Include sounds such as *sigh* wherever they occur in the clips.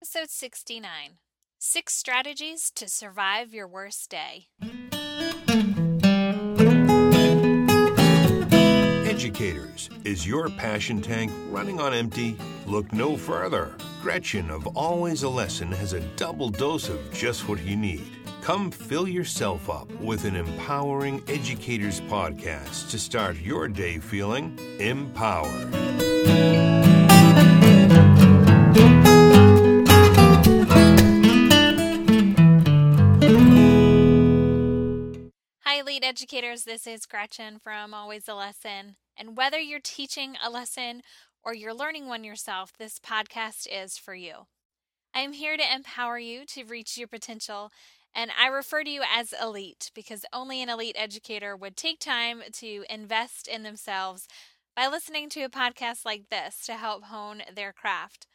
Episode 69 Six Strategies to Survive Your Worst Day. Educators, is your passion tank running on empty? Look no further. Gretchen of Always a Lesson has a double dose of just what you need. Come fill yourself up with an empowering educators podcast to start your day feeling empowered. Elite Educators. This is Gretchen from Always a Lesson. And whether you're teaching a lesson or you're learning one yourself, this podcast is for you. I am here to empower you to reach your potential, and I refer to you as elite because only an elite educator would take time to invest in themselves by listening to a podcast like this to help hone their craft.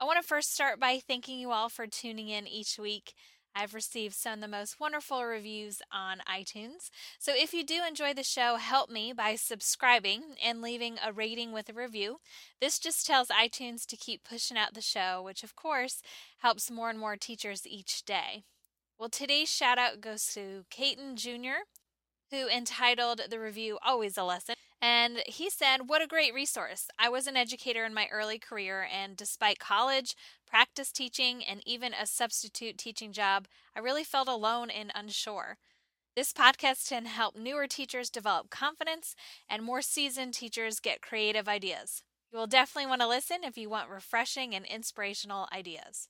I want to first start by thanking you all for tuning in each week. I've received some of the most wonderful reviews on iTunes. So if you do enjoy the show, help me by subscribing and leaving a rating with a review. This just tells iTunes to keep pushing out the show, which of course helps more and more teachers each day. Well, today's shout out goes to Caton Jr., who entitled the review Always a Lesson. And he said, What a great resource. I was an educator in my early career, and despite college, practice teaching, and even a substitute teaching job, I really felt alone and unsure. This podcast can help newer teachers develop confidence and more seasoned teachers get creative ideas. You will definitely want to listen if you want refreshing and inspirational ideas.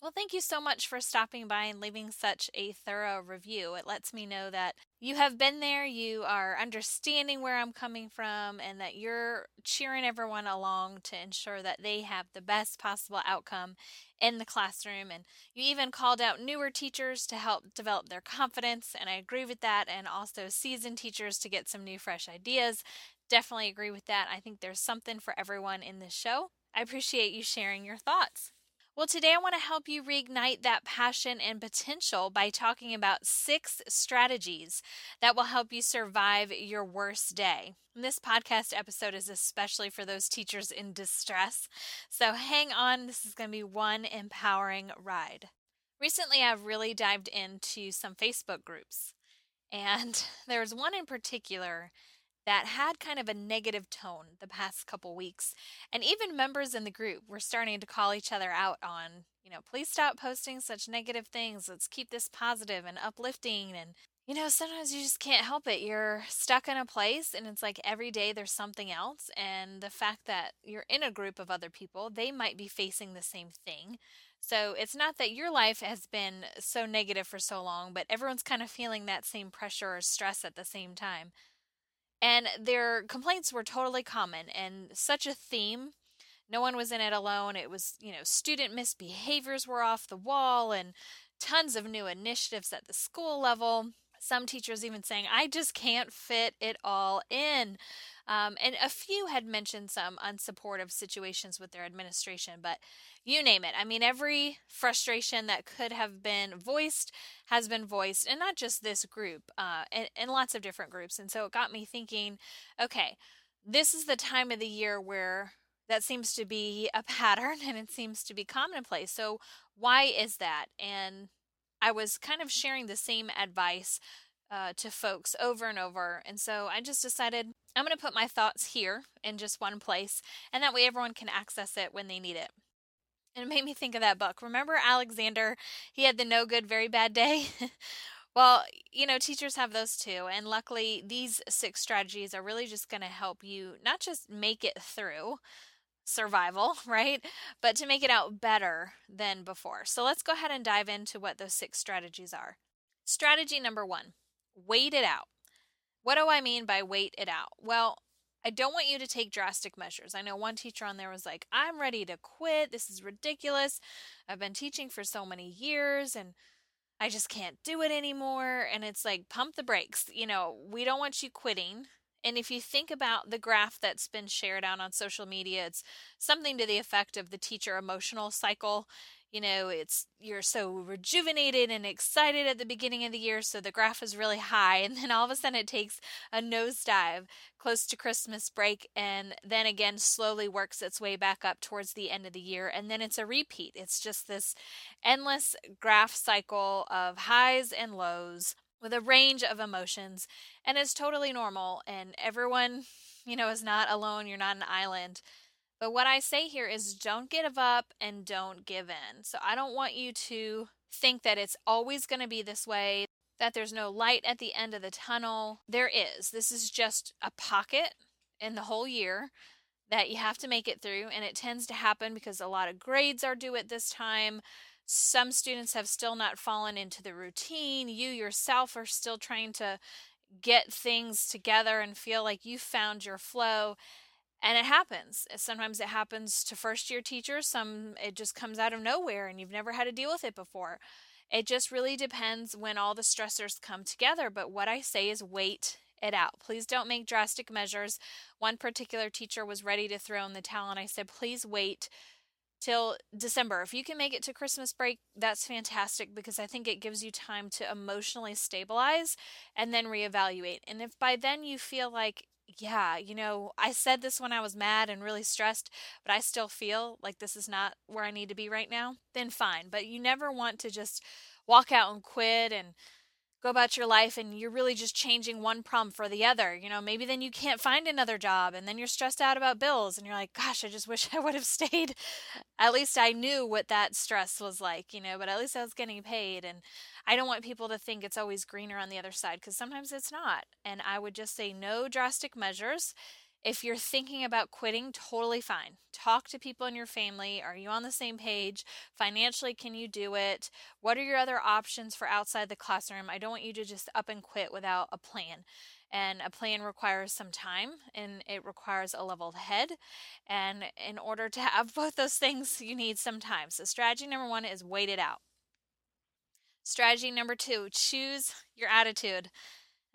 Well, thank you so much for stopping by and leaving such a thorough review. It lets me know that you have been there, you are understanding where I'm coming from, and that you're cheering everyone along to ensure that they have the best possible outcome in the classroom. And you even called out newer teachers to help develop their confidence, and I agree with that, and also seasoned teachers to get some new, fresh ideas. Definitely agree with that. I think there's something for everyone in this show. I appreciate you sharing your thoughts. Well, today I want to help you reignite that passion and potential by talking about six strategies that will help you survive your worst day. And this podcast episode is especially for those teachers in distress. So hang on, this is going to be one empowering ride. Recently, I've really dived into some Facebook groups, and *laughs* there's one in particular that had kind of a negative tone the past couple weeks. And even members in the group were starting to call each other out on, you know, please stop posting such negative things. Let's keep this positive and uplifting. And, you know, sometimes you just can't help it. You're stuck in a place and it's like every day there's something else. And the fact that you're in a group of other people, they might be facing the same thing. So it's not that your life has been so negative for so long, but everyone's kind of feeling that same pressure or stress at the same time. And their complaints were totally common and such a theme. No one was in it alone. It was, you know, student misbehaviors were off the wall and tons of new initiatives at the school level. Some teachers even saying, I just can't fit it all in. Um, and a few had mentioned some unsupportive situations with their administration, but you name it. I mean, every frustration that could have been voiced has been voiced, and not just this group, uh, and, and lots of different groups. And so it got me thinking okay, this is the time of the year where that seems to be a *laughs* pattern and it seems to be commonplace. So, why is that? And I was kind of sharing the same advice uh, to folks over and over. And so I just decided I'm going to put my thoughts here in just one place, and that way everyone can access it when they need it. And it made me think of that book. Remember Alexander? He had the no good, very bad day. *laughs* well, you know, teachers have those too. And luckily, these six strategies are really just going to help you not just make it through survival, *laughs* right? But to make it out better than before. So let's go ahead and dive into what those six strategies are. Strategy number one wait it out. What do I mean by wait it out? Well, I don't want you to take drastic measures. I know one teacher on there was like, I'm ready to quit. This is ridiculous. I've been teaching for so many years and I just can't do it anymore. And it's like, pump the brakes. You know, we don't want you quitting. And if you think about the graph that's been shared out on social media, it's something to the effect of the teacher emotional cycle. you know, it's you're so rejuvenated and excited at the beginning of the year, so the graph is really high, and then all of a sudden it takes a nosedive close to Christmas break, and then again slowly works its way back up towards the end of the year, and then it's a repeat. It's just this endless graph cycle of highs and lows with a range of emotions, and it's totally normal, and everyone, *laughs* you know, is not alone. You're not an island but what I say here is don't give up and don't give in. So I don't want you to think that it's always going to be this way, that there's no light at the end of the tunnel. There is. This is just a pocket in the whole year that you have to make it through. And it tends to happen because a lot of grades are due at this time. Some students have still not fallen into the routine. You yourself are still trying to get things together and feel like you found your flow and it happens. Eh, sometimes it happens to first year teachers some it just comes out of nowhere and you've never had to deal with it before. It just really depends when all the stressors come together but what i say is wait it out. Please don't make drastic measures. One particular teacher was ready to throw in the towel and i said please wait till December. If you can make it to Christmas break, that's fantastic because I think it gives you time to emotionally stabilize and then reevaluate. And if by then you feel like yeah, you know, I said this when I was mad and really stressed, but I still feel like this is not where I need to be right now, then fine. But you never want to just walk out and quit and go about your life and you're really just changing one problem for the other. You know, maybe then you can't find another job and then you're stressed out about bills and you're like, gosh, I just *laughs* wish I would have stayed. At least I knew what that stress was like, you know, but at least I was getting paid. And I don't want people to think it's always greener on the other side because sometimes it's not. And I would just say no drastic measures. If you're thinking about quitting, totally fine. Talk to people in your family. Are you on the same page? Financially, can you do it? What are your other options for outside the classroom? I don't want you to just up and quit without a plan. And a plan requires some time and it requires a leveled head. And in order to *laughs* have both those things, you need some time. So, strategy number one is wait it out. Strategy number two choose your attitude.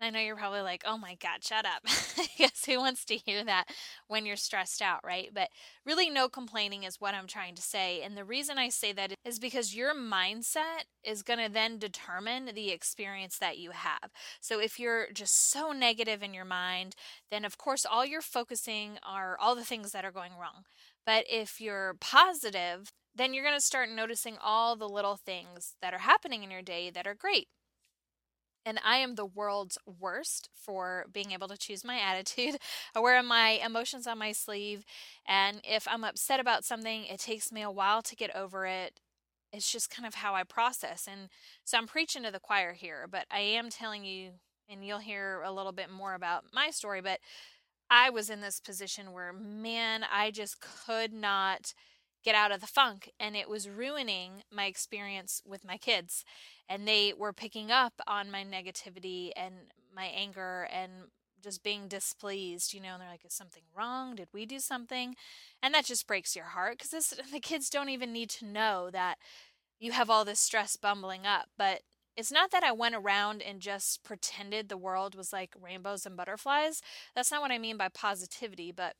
I know you're probably like, oh my God, shut up. *laughs* yes, who wants to hear that when you're stressed out, right? But really, no complaining is what I'm trying to say. And the reason I say that is because your mindset is going to then determine the experience that you have. So if you're just so negative in your mind, then of course, all you're focusing are all the things that are going wrong. But if you're positive, then you're going to start noticing all the little things that are happening in your day that are great. And I am the world's worst for being able to choose my attitude. *laughs* I wear my emotions on my sleeve. And if I'm upset about something, it takes me a while to get over it. It's just kind of how I process. And so I'm preaching to the choir here, but I am telling you, and you'll hear a little bit more about my story, but I was in this position where, man, I just could not get out of the funk and it was ruining my experience with my kids and they were picking up on my negativity and my anger and just being displeased, you know, and they're like, is something wrong? Did we do something? And that just breaks your heart because *laughs* the kids don't even need to know that you have all this stress bumbling up. But it's not that I went around and just pretended the world was like rainbows and butterflies. That's not what I mean by positivity, but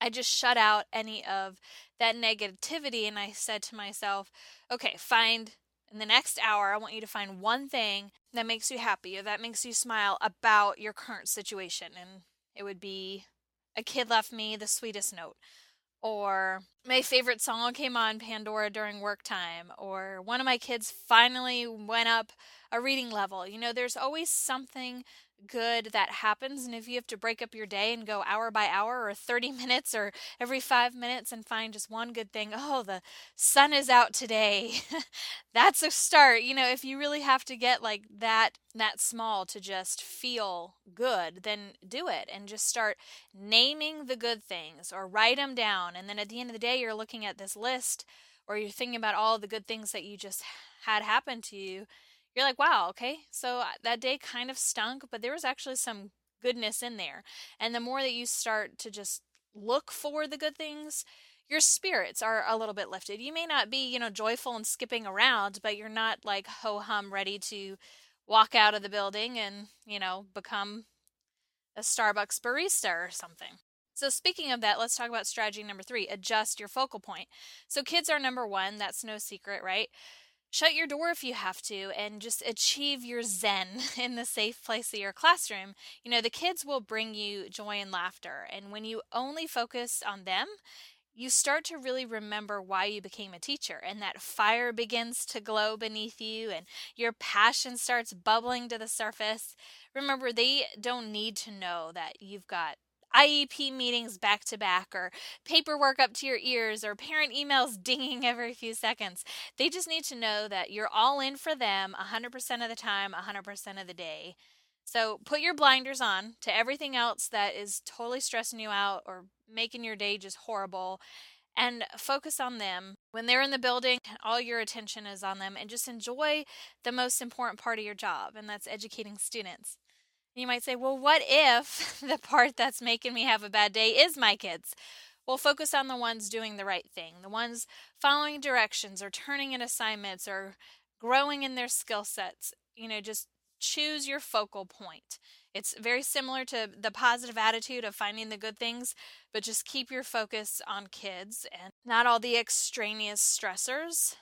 I just shut out any of that negativity and I said to myself, okay, find in the next hour, I want you to find one thing that makes you happy or that makes you smile about your current situation. And it would be a kid left me the sweetest note, or my favorite song came on Pandora during work time, or one of my kids finally went up a reading level. You know, there's always something good that happens. And if you have to break up your day and go hour by hour or 30 *laughs* minutes or every five minutes and find just one good thing, oh, the sun is out today. *laughs* That's a start. You know, if you really have to get like that, that small to just feel good, then do it and just start naming the good things or write them down. And then at the end of the day, you're looking at this list or you're thinking about all the good things that you just had happen to you you're like, wow, okay, so uh, that day kind of stunk, but there was actually some goodness in there. And the more that you start to just look for the good things, your spirits are a little bit lifted. You may not be, you know, joyful and skipping around, but you're not like ho hum ready to walk out of the building and, you know, become a Starbucks barista or something. So, speaking of that, let's talk about strategy number three adjust your focal point. So, kids are number one, that's no secret, right? Shut your door if you have to and just achieve your zen *laughs* in the safe place of your classroom. You know, the kids will bring you joy and laughter. And when you only focus on them, you start to really remember why you became a teacher, and that fire begins to glow beneath you, and your passion starts bubbling to the surface. Remember, they don't need to know that you've got IEP meetings back to back, or paperwork up to your ears, or parent emails *laughs* dinging every few seconds. They just need to know that you're all in for them 100% of the time, 100% of the day. So put your blinders on to everything else that is totally stressing you out or making your day just horrible and focus on them. When they're in the building, all your attention is on them and just enjoy the most important part of your job, and that's educating students. You might say, well, what if *laughs* the part that's making me have a bad day is my kids? Well, focus on the ones doing the right thing, the ones following directions or turning in assignments or growing in their skill sets. You know, just choose your focal point. It's very similar to the positive attitude of finding the good things, but just keep your focus on kids and not all the extraneous stressors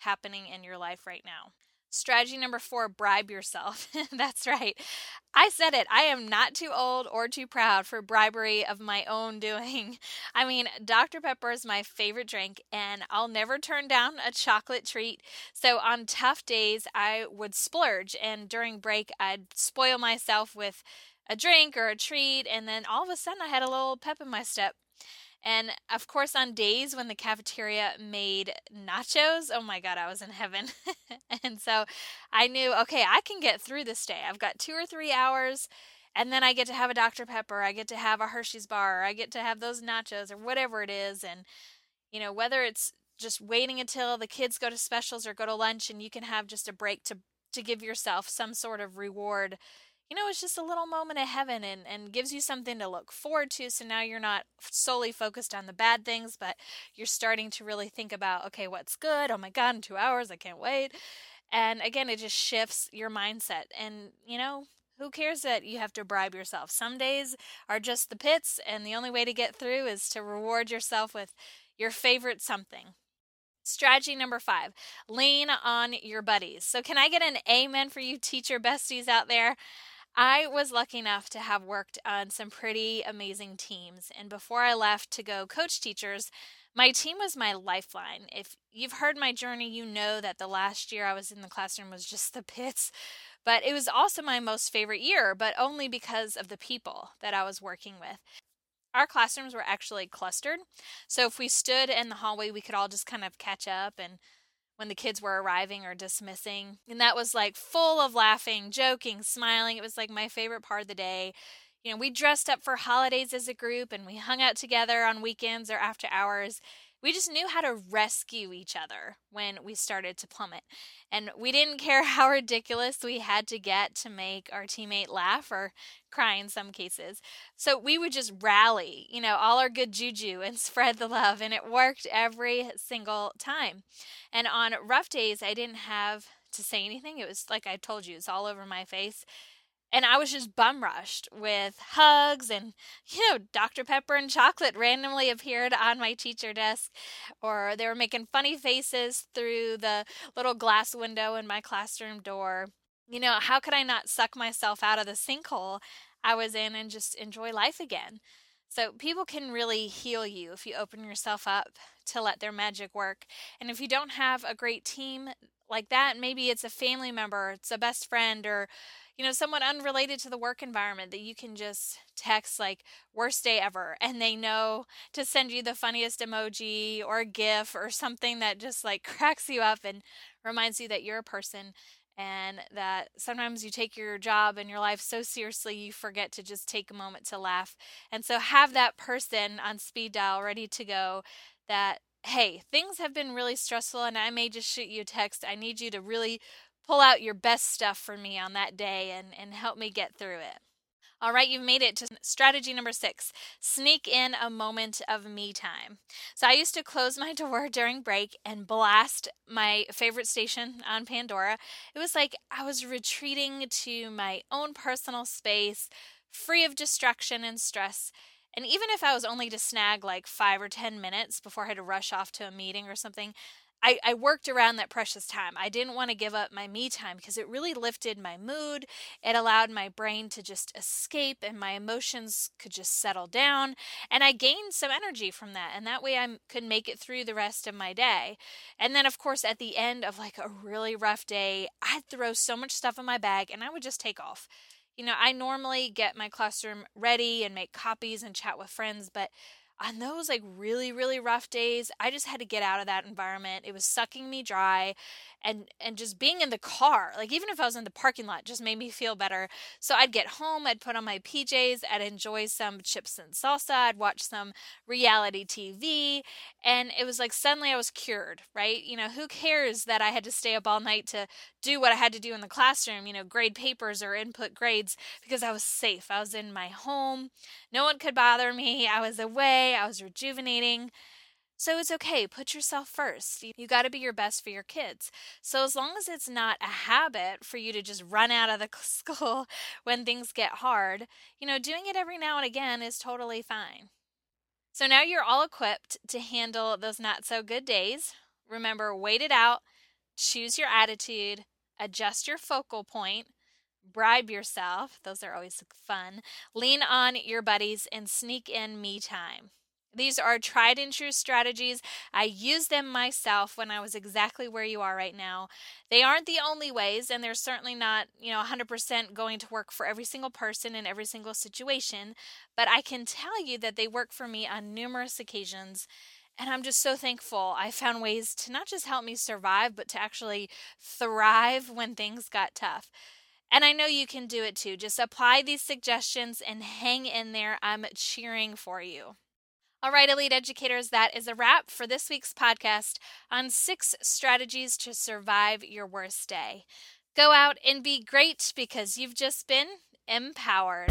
happening in your life right now. Strategy number four bribe yourself. *laughs* That's right. I said it. I am not too old or too proud for bribery of my own doing. *laughs* I mean, Dr. Pepper is my favorite drink, and I'll never turn down a chocolate treat. So on tough days, I would splurge, and during break, I'd spoil myself with a drink or a treat, and then all of a sudden, I had a little pep in my step. And of course, on days when the cafeteria made nachos, oh my God, I was in heaven. *laughs* and so I knew, okay, I can get through this day. I've got two or three hours, and then I get to have a Dr. Pepper, I get to have a Hershey's bar, I get to have those nachos, or whatever it is. And, you know, whether it's just waiting until the kids go to specials or go to lunch and you can have just a break to to give yourself some sort of reward you know, it's just a little moment of heaven and, and gives you something to look forward to. So now you're not solely focused on the bad things, but you're starting to really think about, okay, what's good? Oh my God, in two hours, I can't wait. And again, it just shifts your mindset. And, you know, who cares that you have to bribe yourself? Some days are just the pits, and the only way to get through is to reward yourself with your favorite something. Strategy number five lean on your buddies. So, can I get an amen for you teacher besties out there? I was lucky enough to have worked on some pretty amazing teams. And before I left to go coach teachers, my team was my lifeline. If you've heard my journey, you know that the last year I was in the classroom was just the pits. But it was also my most favorite year, but only because of the people that I was working with. Our classrooms were actually clustered. So if we stood in the hallway, we could all just kind of catch up and when the kids were arriving or dismissing. And that was like full of laughing, joking, smiling. It was like my favorite part of the day. You know, we dressed up for holidays as a group and we hung out together on weekends or after hours we just knew how to rescue each other when we started to plummet. And we didn't care *laughs* how ridiculous we had to get to make our teammate laugh or cry in some cases. So we would just rally, you know, all our good juju *laughs* and spread the love. And it worked every single time. And on rough days, I didn't have to say anything. It was like I told you, it's all over my face. And I was just bum rushed with hugs and, you know, Dr. Pepper and chocolate randomly appeared on my teacher desk, or they were making funny faces through the little glass window in my classroom door. You know, how could I not suck myself out of the sinkhole I was in and just enjoy life again? So, people can really heal you if you open yourself up to let their magic work. And if you don't have a great team like that, maybe it's a family member, it's a best friend, or you know, someone unrelated to the work environment that you can just text like worst day ever and they know to send you the funniest emoji or gif or something that just like *laughs* cracks you up and reminds you that you're a person and that sometimes you take your job and your life so seriously you forget to just take a moment to laugh. And so have that person on speed dial ready to go that hey, things have been really stressful and I may just shoot you a text. I need you to really pull out your best stuff for me on that day and, and help me get through it. All right, you've made it to strategy number six sneak in a moment of me time. So I used to close my *laughs* door during break and blast my favorite station on Pandora. It was like I was retreating to my own personal space, free of distraction and stress. And even if I was only to snag like five or 10 minutes before I had to rush off to a meeting or something, I, I worked around that precious time. I didn't want to give up my me time because it really lifted my mood. It allowed my brain to just escape and my emotions could just settle down. And I gained some energy from that. And that way I could make it through the rest of my day. And then, of course, at the end of like a really rough day, I'd throw so much stuff in my bag and I would just take off. You know, I normally get my classroom ready and make copies and chat with friends, but on those like really really rough days. I just had to get out of that environment. It was sucking me dry and and just being in the car like even if i was in the parking lot just made me feel better. So i'd get home i'd put on my pjs i'd enjoy some chips and salsa i'd watch some reality tv and it was like suddenly i was cured right? You know who cares that i had to stay up all night to do what i had to do in the classroom you know grade papers or input grades because i was safe. I was in my home. No one could bother me. I was away i was rejuvenating so it's okay, put yourself first. You got to be your best for your kids. So as long as it's not a habit for you to just run out of the *laughs* school when things get hard, you know, doing it every now and again is totally fine. So now you're all equipped to handle those not so good days. Remember, wait it out, choose your attitude, adjust your focal point, bribe yourself. Those are always fun. Lean on your buddies and sneak in me time. These are tried and true strategies. I used them myself when I was exactly where you are right now. They aren't the only ways, and they're certainly not, you know, 100% going to work for every single person in every single situation. But I can tell you that they work for me on numerous occasions. And I'm just so thankful I found ways to not just help me survive, but to actually thrive when things got tough. And I know you can do it too. Just apply these suggestions and hang in there. I'm cheering for you. All right, Elite Educators, that is a wrap for this week's podcast on six strategies to survive your worst day. Go out and be great because you've just been empowered.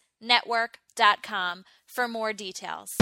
edupodcastnetwork.com for more details.